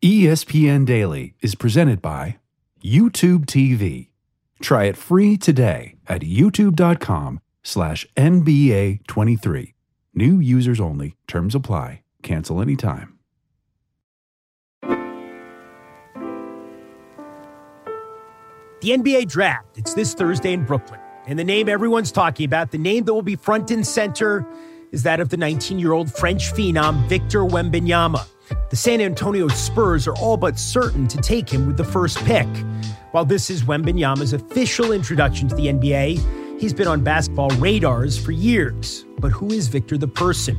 ESPN Daily is presented by YouTube TV. Try it free today at youtube.com slash NBA23. New users only. Terms apply. Cancel anytime. The NBA draft, it's this Thursday in Brooklyn. And the name everyone's talking about, the name that will be front and center, is that of the 19 year old French phenom Victor Wembanyama. The San Antonio Spurs are all but certain to take him with the first pick. While this is Wembanyama's official introduction to the NBA, he's been on basketball radars for years. But who is Victor the person?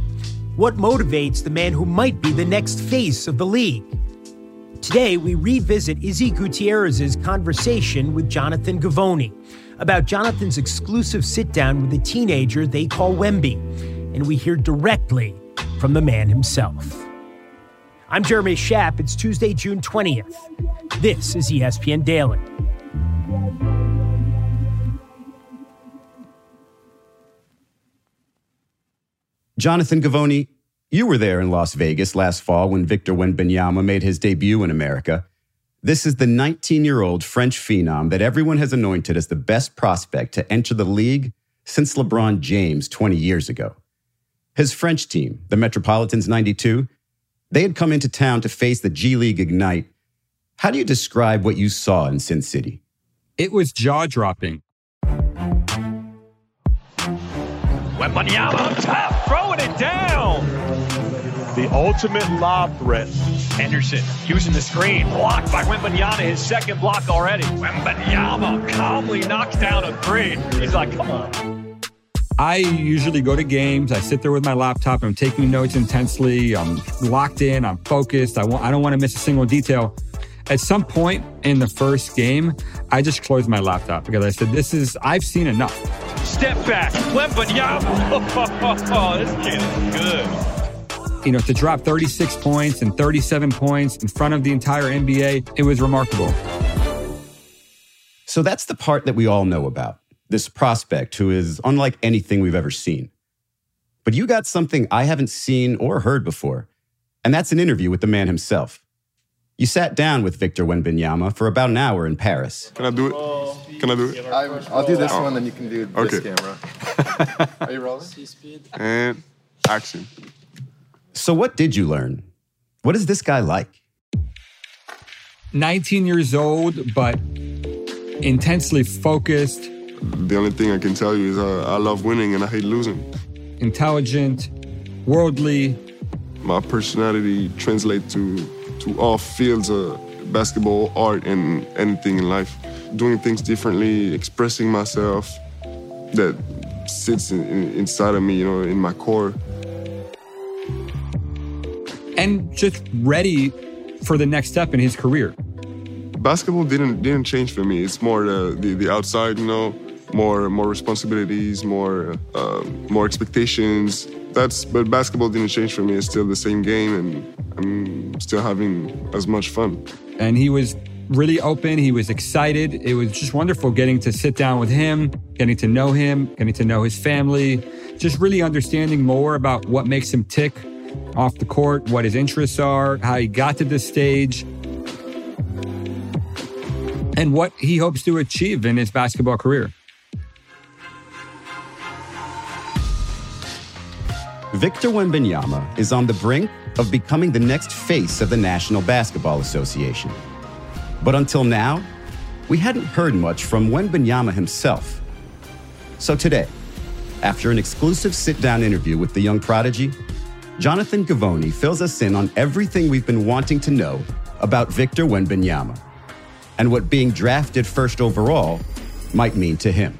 What motivates the man who might be the next face of the league? Today, we revisit Izzy Gutierrez's conversation with Jonathan Givony about Jonathan's exclusive sit down with a teenager they call Wemby, and we hear directly from the man himself. I'm Jeremy Schaap. It's Tuesday, June 20th. This is ESPN Daily. Jonathan Givony, you were there in Las Vegas last fall when Victor Wembanyama made his debut in America. This is the 19 year old French phenom that everyone has anointed as the best prospect to enter the league since LeBron James 20 years ago. His French team, the Metropolitans 92, they had come into town to face the G League Ignite. How do you describe what you saw in Sin City? It was jaw dropping. Wembanyama tap, throwing it down. The ultimate lob threat. Henderson using the screen, blocked by Wembanyama, his second block already. Wembanyama calmly knocks down a three. He's like, come on. I usually go to games. I sit there with my laptop. I'm taking notes intensely. I'm locked in. I'm focused. I, want, I don't want to miss a single detail. At some point in the first game, I just closed my laptop because I said, This is, I've seen enough. Step back. Wembanyama. Oh, this kid is good. You know, to drop 36 points and 37 points in front of the entire NBA, it was remarkable. So that's the part that we all know about this prospect who is unlike anything we've ever seen. But you got something I haven't seen or heard before, and that's an interview with the man himself. You sat down with Victor Wembanyama for about an hour in Paris. Can I do it? Can I do it? I, will do this one, then you can do this Okay. camera. Are you rolling? C-speed. And action. So, what did you learn? What is this guy like? 19 years old, but intensely focused, The only thing I can tell you is uh, I love winning and I hate losing. intelligent, worldly, My personality translates to to all fields of basketball, art, and anything in life. Doing things differently, expressing myself, that sits in, in, inside of me, you know, in my core. and just ready for the next step in his career. basketball didn't didn't change for me. It's more the the, the outside, you know, more more responsibilities, more uh, more expectations. That's but basketball didn't change for me. It's still the same game, and I'm still having as much fun. And he was really open. He was excited. It was just wonderful getting to sit down with him, getting to know him, getting to know his family, just really understanding more about what makes him tick off the court, what his interests are, how he got to this stage, and what he hopes to achieve in his basketball career. Victor Wembanyama is on the brink of becoming the next face of the National Basketball Association. But until now, we hadn't heard much from Wembanyama himself. So today, after an exclusive sit down interview with the young prodigy, Jonathan Givony fills us in on everything we've been wanting to know about Victor Wembanyama and what being drafted first overall might mean to him.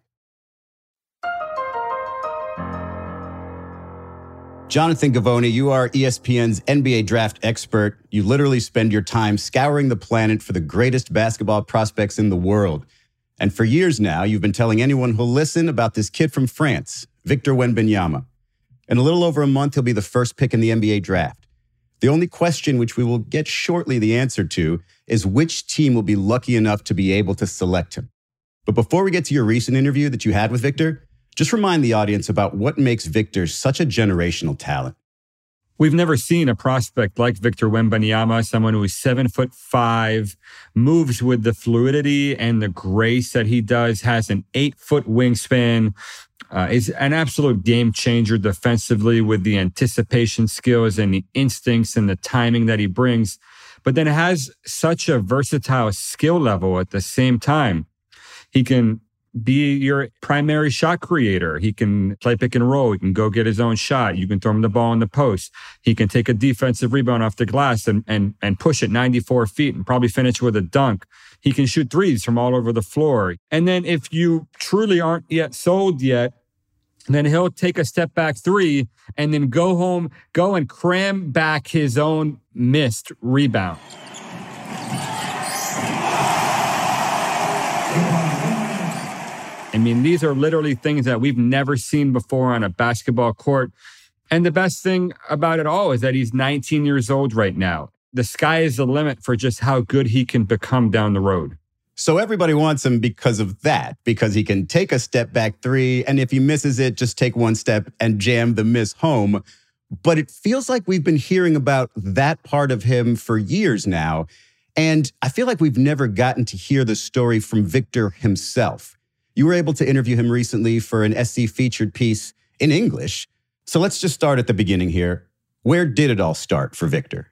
Jonathan Givony, you are ESPN's NBA draft expert. You literally spend your time scouring the planet for the greatest basketball prospects in the world. And for years now, you've been telling anyone who'll listen about this kid from France, Victor Wembanyama. In a little over a month, he'll be the first pick in the NBA draft. The only question, which we will get shortly the answer to, is which team will be lucky enough to be able to select him. But before we get to your recent interview that you had with Victor, just remind the audience about what makes Victor such a generational talent. We've never seen a prospect like Victor Wembanyama, someone who is seven foot five, moves with the fluidity and the grace that he does, has an eight foot wingspan, uh, is an absolute game changer defensively with the anticipation skills and the instincts and the timing that he brings, but then has such a versatile skill level at the same time. He can be your primary shot creator. He can play pick and roll. He can go get his own shot. You can throw him the ball in the post. He can take a defensive rebound off the glass and, and, and push it 94 feet and probably finish with a dunk. He can shoot threes from all over the floor. And then if you truly aren't yet sold yet, then he'll take a step back three and then go home, go and cram back his own missed rebound. I mean, these are literally things that we've never seen before on a basketball court. And the best thing about it all is that he's 19 years old right now. The sky is the limit for just how good he can become down the road. So everybody wants him because of that, because he can take a step back three. And if he misses it, just take one step and jam the miss home. But it feels like we've been hearing about that part of him for years now. And I feel like we've never gotten to hear the story from Victor himself. You were able to interview him recently for an SC featured piece in English. So let's just start at the beginning here. Where did it all start for Victor?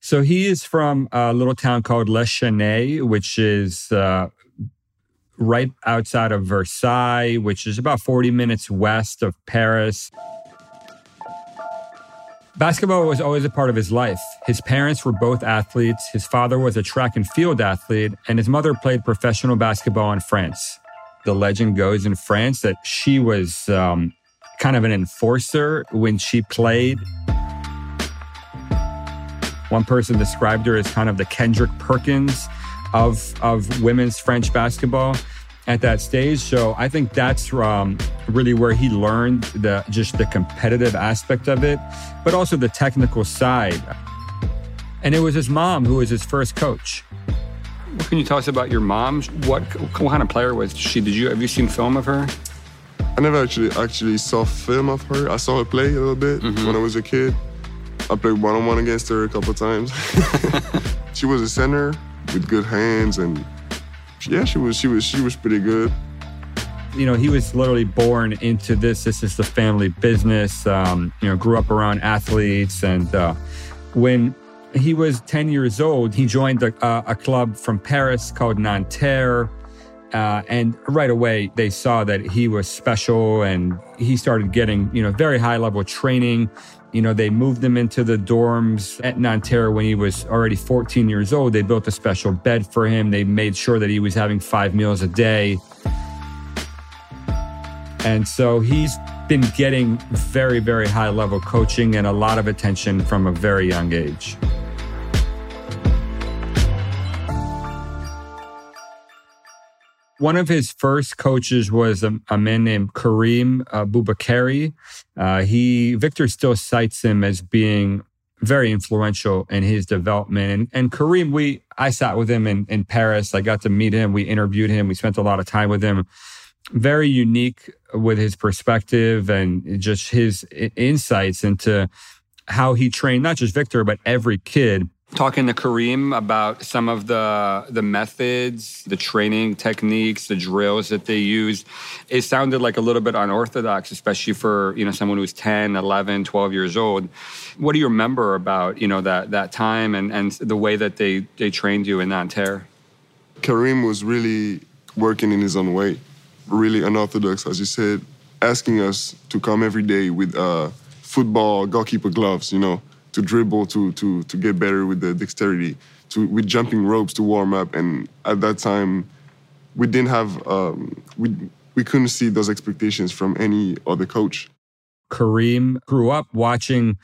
So he is from a little town called Le Chesnay, which is uh, right outside of Versailles, which is about 40 minutes west of Paris. Basketball was always a part of his life. His parents were both athletes. His father was a track and field athlete, and his mother played professional basketball in France. The legend goes in France that she was um, kind of an enforcer when she played. One person described her as kind of the Kendrick Perkins of, of women's French basketball at that stage. So I think that's um, really where he learned the just the competitive aspect of it, but also the technical side. And it was his mom who was his first coach. What can you tell us about your mom? What, what kind of player was she? Did you have you seen film of her? I never actually actually saw film of her. I saw her play a little bit Mm-hmm. when I was a kid. I played one on one against her a couple of times. she was a center with good hands, and yeah, she was she was she was pretty good. you know, he was literally born into this. This is the family business. Um, you know, grew up around athletes, and uh, when he was 10 years old, he joined a, a club from Paris called Nanterre. Uh, and right away, they saw that he was special, and he started getting, you know, very high level training. You know, they moved him into the dorms at Nanterre when he was already 14 years old. They built a special bed for him. They made sure that he was having five meals a day. And so he's been getting very, very high level coaching and a lot of attention from a very young age. One of his first coaches was a, a man named Kareem uh, Bubakari. Uh, he Victor still cites him as being very influential in his development. And, and Kareem, we I sat with him in, in Paris. I got to meet him. We interviewed him. We spent a lot of time with him. Very unique with his perspective and just his i- insights into how he trained not just Victor but every kid. Talking to Kareem about some of the the methods, the training techniques, the drills that they use, it sounded like a little bit unorthodox, especially for, you know, someone who's 10, 11, 12 years old. What do you remember about, you know, that that time and, and the way that they they trained you in Nanterre? Kareem was really working in his own way, really unorthodox, as you said, asking us to come every day with uh, football goalkeeper gloves, you know, to dribble, to to to get better with the dexterity, to with jumping ropes to warm up. And at that time, we didn't have um, we we couldn't see those expectations from any other coach. Kareem grew up watching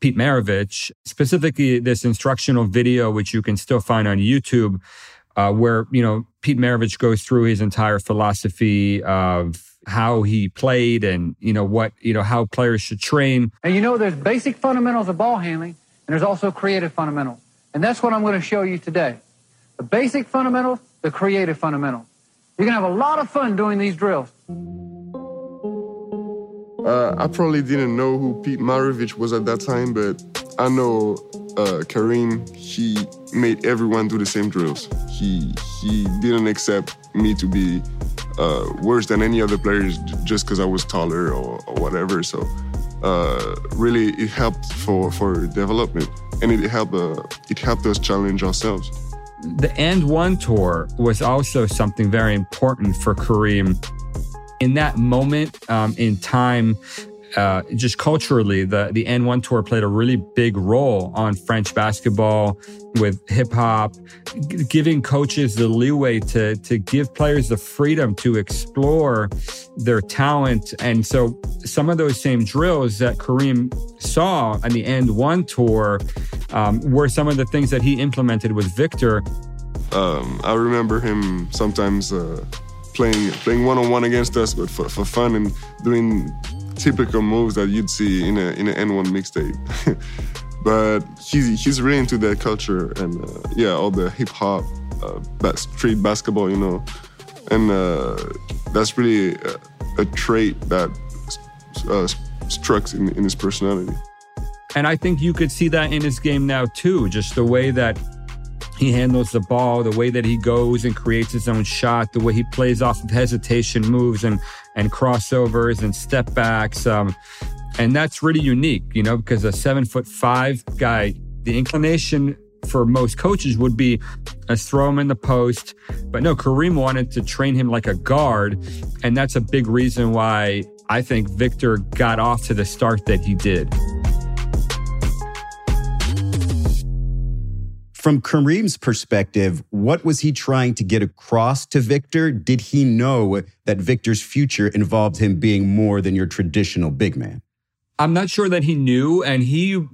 Pete Maravich, specifically this instructional video, which you can still find on YouTube, uh, where you know Pete Maravich goes through his entire philosophy of how he played and you know what you know how players should train. And you know, there's basic fundamentals of ball handling, and there's also creative fundamentals, and that's what I'm going to show you today. The basic fundamentals, the creative fundamentals. You're going to have a lot of fun doing these drills. Uh, I probably didn't know who Pete Maravich was at that time, but I know uh, Kareem. He made everyone do the same drills. He he didn't accept me to be uh, worse than any other players just because I was taller or, or whatever. So uh, really, it helped for for development, and it helped uh, it helped us challenge ourselves. The AND1 tour was also something very important for Kareem. In that moment um, in time, uh, just culturally, the the AND1 tour played a really big role on French basketball with hip hop, g- giving coaches the leeway to to give players the freedom to explore their talent. And so, some of those same drills that Kareem saw on the AND1 tour um, were some of the things that he implemented with Victor. Um, I remember him sometimes. Uh, playing playing one on one against us, but for, for fun and doing typical moves that you'd see in a in an AND1 mixtape. but he's he's really into that culture and uh, yeah, all the hip hop, uh, street basketball, you know, and uh, that's really a, a trait that uh, struck in, in his personality. And I think you could see that in his game now too, just the way that he handles the ball, the way that he goes and creates his own shot, the way he plays off of hesitation moves and and crossovers and step backs. Um, and that's really unique, you know, because a seven foot five guy, the inclination for most coaches would be let's throw him in the post. But no, Kareem wanted to train him like a guard. And that's a big reason why I think Victor got off to the start that he did. From Kareem's perspective, what was he trying to get across to Victor? Did he know that Victor's future involved him being more than your traditional big man? I'm not sure that he knew, and he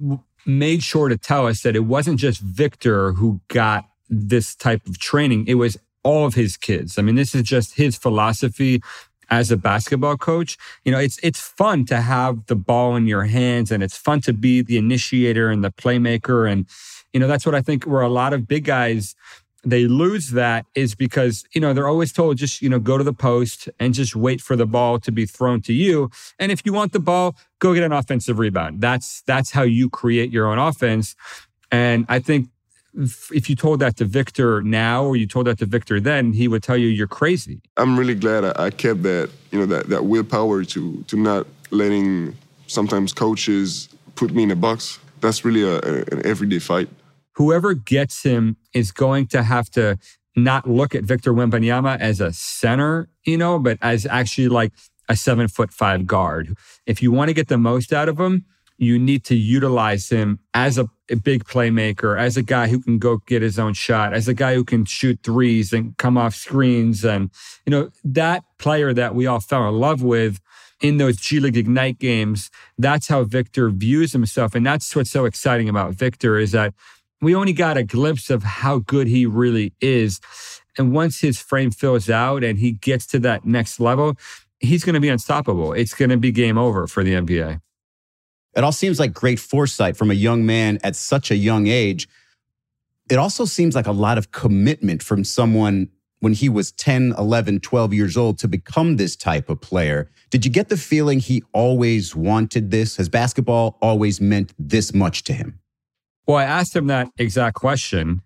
made sure to tell us that it wasn't just Victor who got this type of training, it was all of his kids. I mean, this is just his philosophy as a basketball coach. You know, it's it's fun to have the ball in your hands and it's fun to be the initiator and the playmaker and you know, that's what I think where a lot of big guys they lose that is because, you know, they're always told just, you know, go to the post and just wait for the ball to be thrown to you. And if you want the ball, go get an offensive rebound. That's that's how you create your own offense. And I think if you told that to Victor now or you told that to Victor then, he would tell you you're crazy. I'm really glad I kept that, you know, that, that willpower to to not letting sometimes coaches put me in a box. That's really a, a, an everyday fight whoever gets him is going to have to not look at Victor Wembanyama as a center, you know, but as actually like a seven foot five guard. If you want to get the most out of him, you need to utilize him as a, a, big playmaker, as a guy who can go get his own shot, as a guy who can shoot threes and come off screens. And, you know, that player that we all fell in love with in those G League Ignite games, that's how Victor views himself. And that's what's so exciting about Victor is that we only got a glimpse of how good he really is. And once his frame fills out and he gets to that next level, he's going to be unstoppable. It's going to be game over for the NBA. It all seems like great foresight from a young man at such a young age. It also seems like a lot of commitment from someone when he was 10, 11, 12 years old to become this type of player. Did you get the feeling he always wanted this? Has basketball always meant this much to him? Well, I asked him that exact question.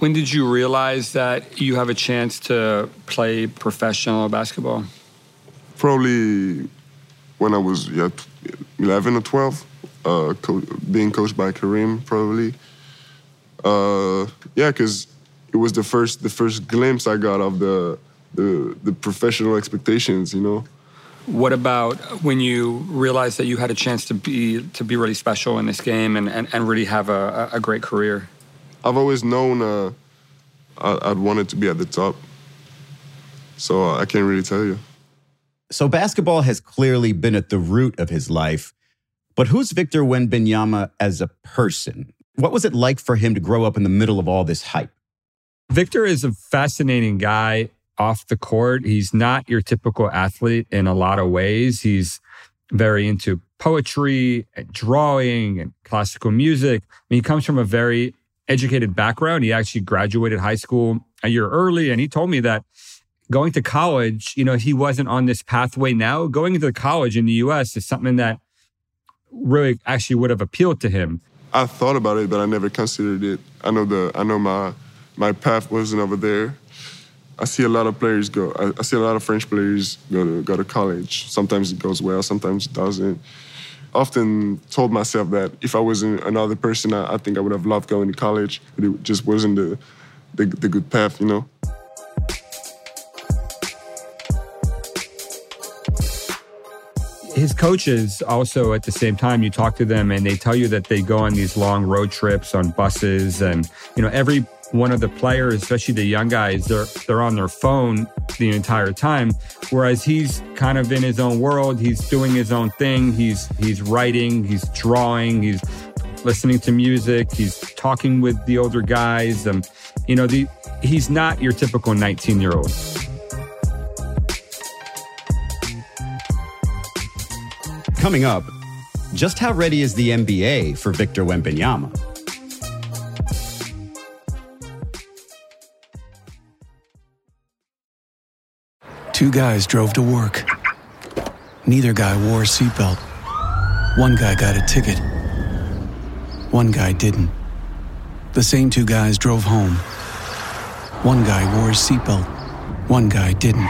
When did you realize that you have a chance to play professional basketball? Probably when I was yeah, 11 or 12, uh, co- being coached by Kareem, probably. Uh, yeah, because it was the first the first glimpse I got of the the, the professional expectations. You know. What about when you realized that you had a chance to be to be really special in this game and, and, and really have a, a great career? I've always known uh, I, would wanted to be at the top, so uh, I can't really tell you. So basketball has clearly been at the root of his life, but who's Victor Wembanyama as a person? What was it like for him to grow up in the middle of all this hype? Victor is a fascinating guy off the court. He's not your typical athlete in a lot of ways. He's very into poetry and drawing and classical music. I mean, he comes from a very educated background. He actually graduated high school a year early. And he told me that going to college, you know, he wasn't on this pathway now. Going into college in the US is something that really actually would have appealed to him. I thought about it, but I never considered it. I know the I know my my path wasn't over there. I see a lot of players go. I, I, see a lot of French players go to go to college. Sometimes it goes well, sometimes it doesn't. Often told myself that if I was another person, I, I think I would have loved going to college, but it just wasn't the, the, the good path, you know. His coaches also at the same time you talk to them and they tell you that they go on these long road trips on buses and you know every one of the players, especially the young guys, they're they're on their phone the entire time. Whereas he's kind of in his own world. He's doing his own thing. He's he's writing. He's drawing. He's listening to music. He's talking with the older guys. Um, you know, the he's not your typical 19 year old. Coming up, just how ready is the NBA for Victor Wembanyama? Two guys drove to work. Neither guy wore a seatbelt. One guy got a ticket. One guy didn't. The same two guys drove home. One guy wore a seatbelt. One guy didn't.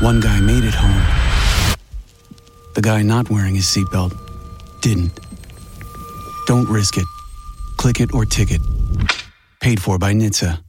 One guy made it home. The guy not wearing his seatbelt didn't. Don't risk it. Click it or ticket. Paid for by NHTSA.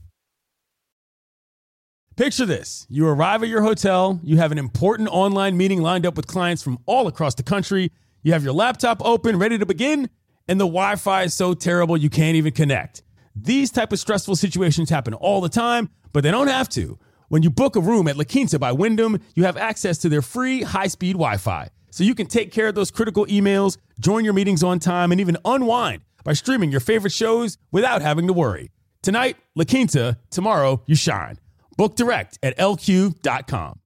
Picture this you arrive at your hotel, you have an important online meeting lined up with clients from all across the country, you have your laptop open, ready to begin, and the Wi Fi is so terrible you can't even connect. These type of stressful situations happen all the time, but they don't have to. When you book a room at La Quinta by Wyndham, you have access to their free high speed Wi Fi. So you can take care of those critical emails, join your meetings on time, and even unwind by streaming your favorite shows without having to worry. Tonight, La Quinta, tomorrow, you shine. Book direct at lq.com.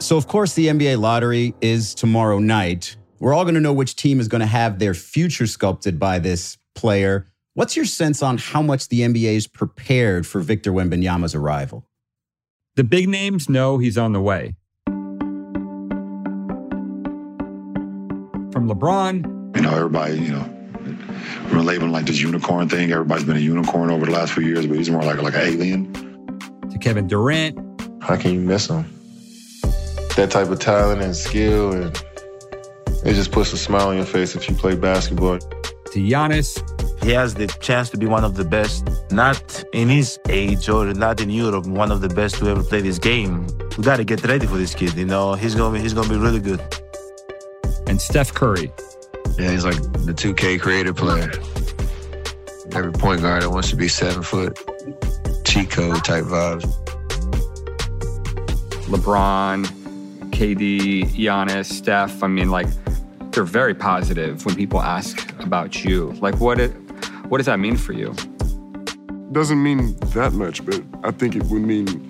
So, of course, the NBA lottery is tomorrow night. We're all going to know which team is going to have their future sculpted by this player. What's your sense on how much the NBA is prepared for Victor Wembanyama's arrival? The big names know he's on the way. From LeBron. You know, everybody, you know, we're gonna like this unicorn thing. Everybody's been a unicorn over the last few years, but he's more like like an alien. To Kevin Durant. How can you miss him? That type of talent and skill, and it just puts a smile on your face if you play basketball. To Giannis. He has the chance to be one of the best, not in his age or not in Europe, one of the best to ever play this game. We got to get ready for this kid. You know, he's gonna be, he's gonna be really good. And Steph Curry. Yeah, he's like the 2K creative player. Every point guard that wants to be seven foot, Chico type vibes. LeBron, KD, Giannis, Steph. I mean, like, they're very positive when people ask about you. Like, what it, what does that mean for you? Doesn't mean that much, but I think it would mean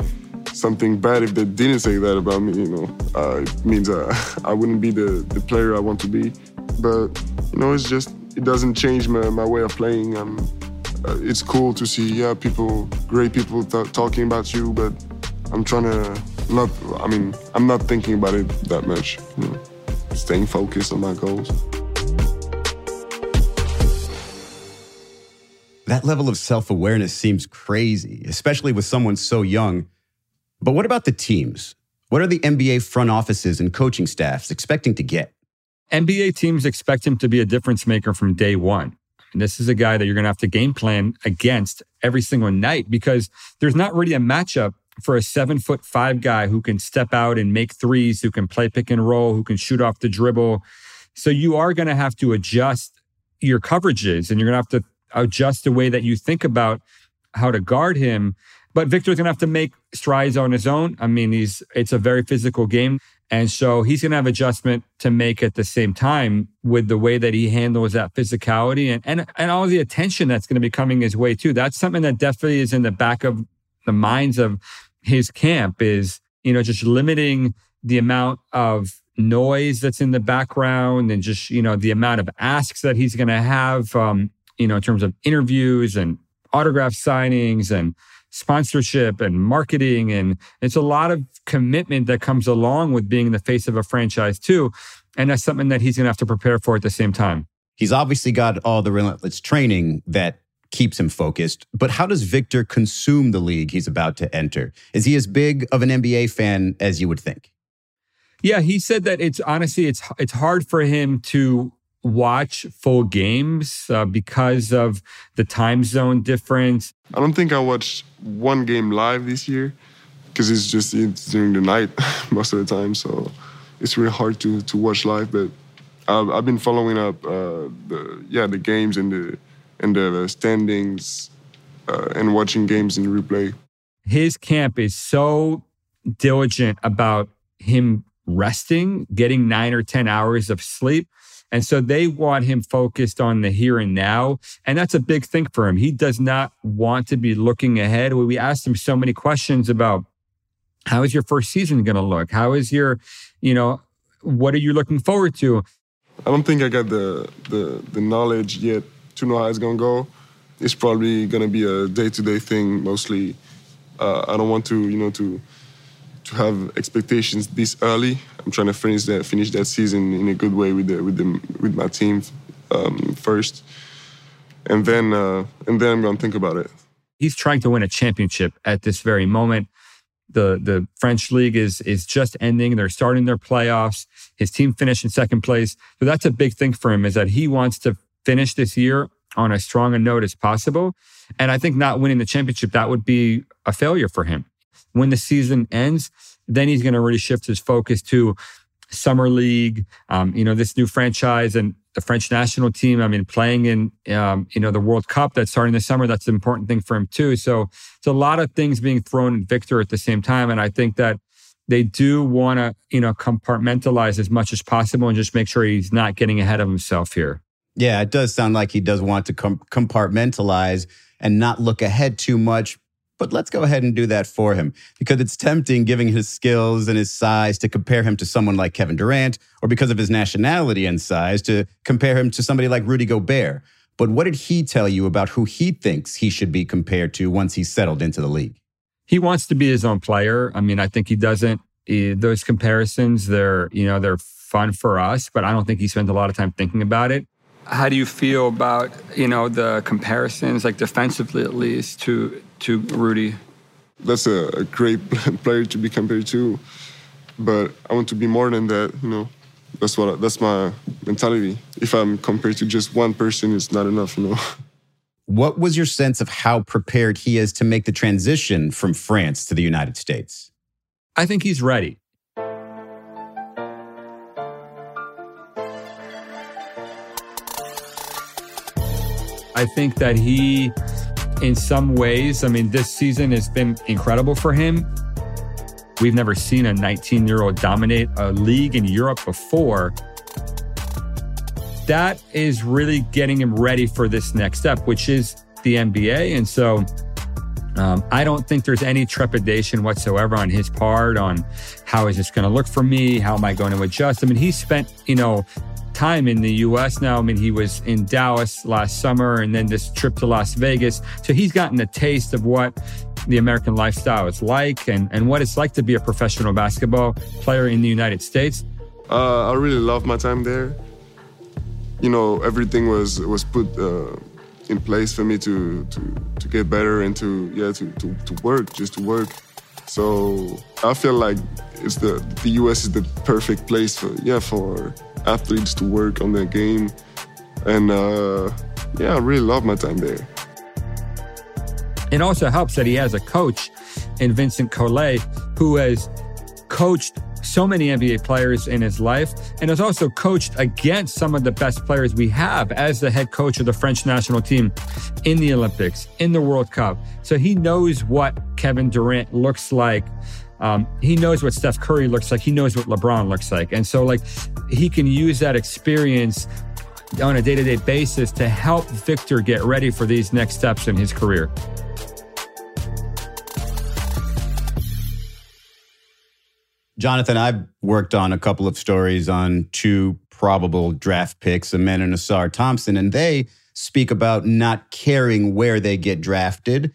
something bad if they didn't say that about me. You know, uh, it means uh, I wouldn't be the, the player I want to be. But you know, it's just it doesn't change my, my way of playing. Um, uh, it's cool to see yeah people, great people talking about you, but I'm trying to not. I mean, I'm not thinking about it that much. You know, staying focused on my goals. That level of self awareness seems crazy, especially with someone so young. But what about the teams? What are the NBA front offices and coaching staffs expecting to get? NBA teams expect him to be a difference maker from day one. And this is a guy that you're going to have to game plan against every single night because there's not really a matchup for a seven foot five guy who can step out and make threes, who can play pick and roll, who can shoot off the dribble. So you are going to have to adjust your coverages and you're going to have to adjust the way that you think about how to guard him. But Victor's going to have to make strides on his own. I mean, he's it's a very physical game. And so he's going to have adjustment to make at the same time with the way that he handles that physicality and, and, and all the attention that's going to be coming his way too. That's something that definitely is in the back of the minds of his camp is, you know, just limiting the amount of noise that's in the background and just, you know, the amount of asks that he's going to have, um, you know, in terms of interviews and autograph signings and sponsorship and marketing. And it's a lot of commitment that comes along with being the face of a franchise, too. And that's something that he's going to have to prepare for at the same time. He's obviously got all the relentless training that keeps him focused. But how does Victor consume the league he's about to enter? Is he as big of an NBA fan as you would think? Yeah, he said that it's honestly it's it's hard for him to watch full games uh, because of the time zone difference. I don't think I watched one game live this year because it's just it's during the night most of the time, so it's really hard to to watch live. But I've, I've been following up uh, the yeah the games and the and the standings uh, and watching games in replay. His camp is so diligent about him resting, getting nine or 10 hours of sleep. And so they want him focused on the here and now. And that's a big thing for him. He does not want to be looking ahead. We asked him so many questions about how is your first season going to look? How is your, you know, what are you looking forward to? I don't think I got the the, the knowledge yet to know how it's gonna go. It's probably gonna be a day-to-day thing mostly. Uh, I don't want to, you know, to to have expectations this early. I'm trying to finish that finish that season in a good way with the with the with my team um, first, and then uh, and then I'm gonna think about it. He's trying to win a championship at this very moment. The the French league is is just ending. They're starting their playoffs. His team finished in second place. So that's a big thing for him is that he wants to finish this year on as strong a note as possible. And I think not winning the championship, that would be a failure for him. When the season ends, then he's going to really shift his focus to summer league, um, you know, this new franchise and the French national team. I mean, playing in, um, you know, the World Cup that's starting this summer. That's an important thing for him too. So it's a lot of things being thrown at Victor at the same time. And I think that they do want to, you know, compartmentalize as much as possible and just make sure he's not getting ahead of himself here. Yeah, it does sound like he does want to com- compartmentalize and not look ahead too much. But let's go ahead and do that for him because it's tempting, given his skills and his size, to compare him to someone like Kevin Durant, or because of his nationality and size, to compare him to somebody like Rudy Gobert. But what did he tell you about who he thinks he should be compared to once he's settled into the league? He wants to be his own player. I mean, I think he doesn't. He, those comparisons, they're you know they're fun for us, but I don't think he spends a lot of time thinking about it. How do you feel about you know the comparisons, like defensively at least, to to Rudy? That's a, a great player to be compared to, but I want to be more than that. You know, that's what that's my mentality. If I'm compared to just one person, it's not enough. You know. What was your sense of how prepared he is to make the transition from France to the United States? I think he's ready. I think that he, in some ways, I mean, this season has been incredible for him. We've never seen a 19 year old dominate a league in Europe before. That is really getting him ready for this next step, which is the NBA. And so um, I don't think there's any trepidation whatsoever on his part on how is this going to look for me? How am I going to adjust? I mean, he spent, you know, time in the US now. I mean, he was in Dallas last summer and then this trip to Las Vegas. So he's gotten a taste of what the American lifestyle is like and, and what it's like to be a professional basketball player in the United States. Uh, I really love my time there. You know, everything was was put uh, in place for me to, to to get better and to yeah to, to, to work, just to work. So I feel like it's the the US is the perfect place for yeah for athletes to work on their game. And uh, yeah, I really love my time there. It also helps that he has a coach in Vincent Collet who has coached so many NBA players in his life and has also coached against some of the best players we have as the head coach of the French national team in the Olympics, in the World Cup. So he knows what Kevin Durant looks like. Um, he knows what Steph Curry looks like. He knows what LeBron looks like. And so, like, he can use that experience on a day to day basis to help Victor get ready for these next steps in his career. Jonathan, I've worked on a couple of stories on two probable draft picks, Amen and Ausar Thompson, and they speak about not caring where they get drafted.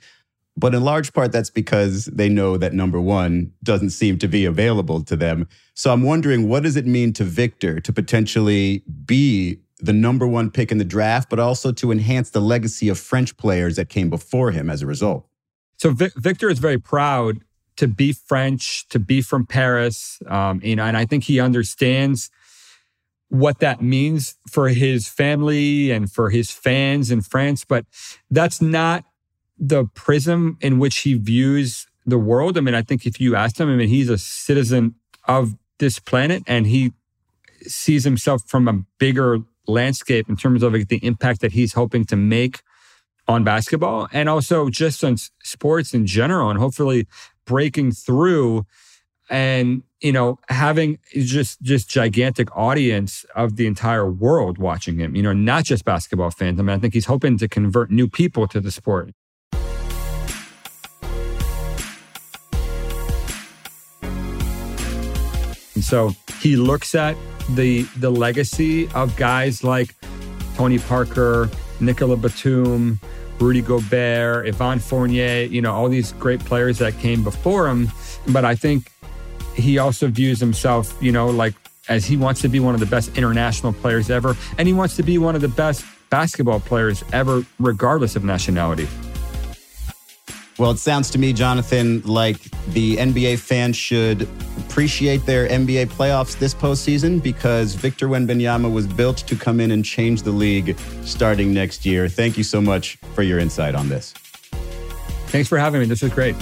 But in large part, that's because they know that number one doesn't seem to be available to them. So I'm wondering, what does it mean to Victor to potentially be the number one pick in the draft, but also to enhance the legacy of French players that came before him as a result? So Vic- Victor is very proud to be French, to be from Paris, um, you know, and I think he understands what that means for his family and for his fans in France. But that's not the prism in which he views the world. I mean, I think if you asked him, I mean, he's a citizen of this planet and he sees himself from a bigger landscape in terms of the impact that he's hoping to make on basketball and also just on sports in general and hopefully breaking through and you know having just just gigantic audience of the entire world watching him you know not just basketball fans. I mean i think he's hoping to convert new people to the sport. And so he looks at the the legacy of guys like tony parker nicolas batum Rudy Gobert, Evan Fournier, you know, all these great players that came before him. But I think he also views himself, you know, like as he wants to be one of the best international players ever. And he wants to be one of the best basketball players ever, regardless of nationality. Well, it sounds to me, Jonathan, like the NBA fans should appreciate their NBA playoffs this postseason because Victor Wembanyama was built to come in and change the league starting next year. Thank you so much for your insight on this. Thanks for having me. This was great.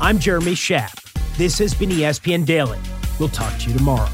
I'm Jeremy Schaap. This has been ESPN Daily. We'll talk to you tomorrow.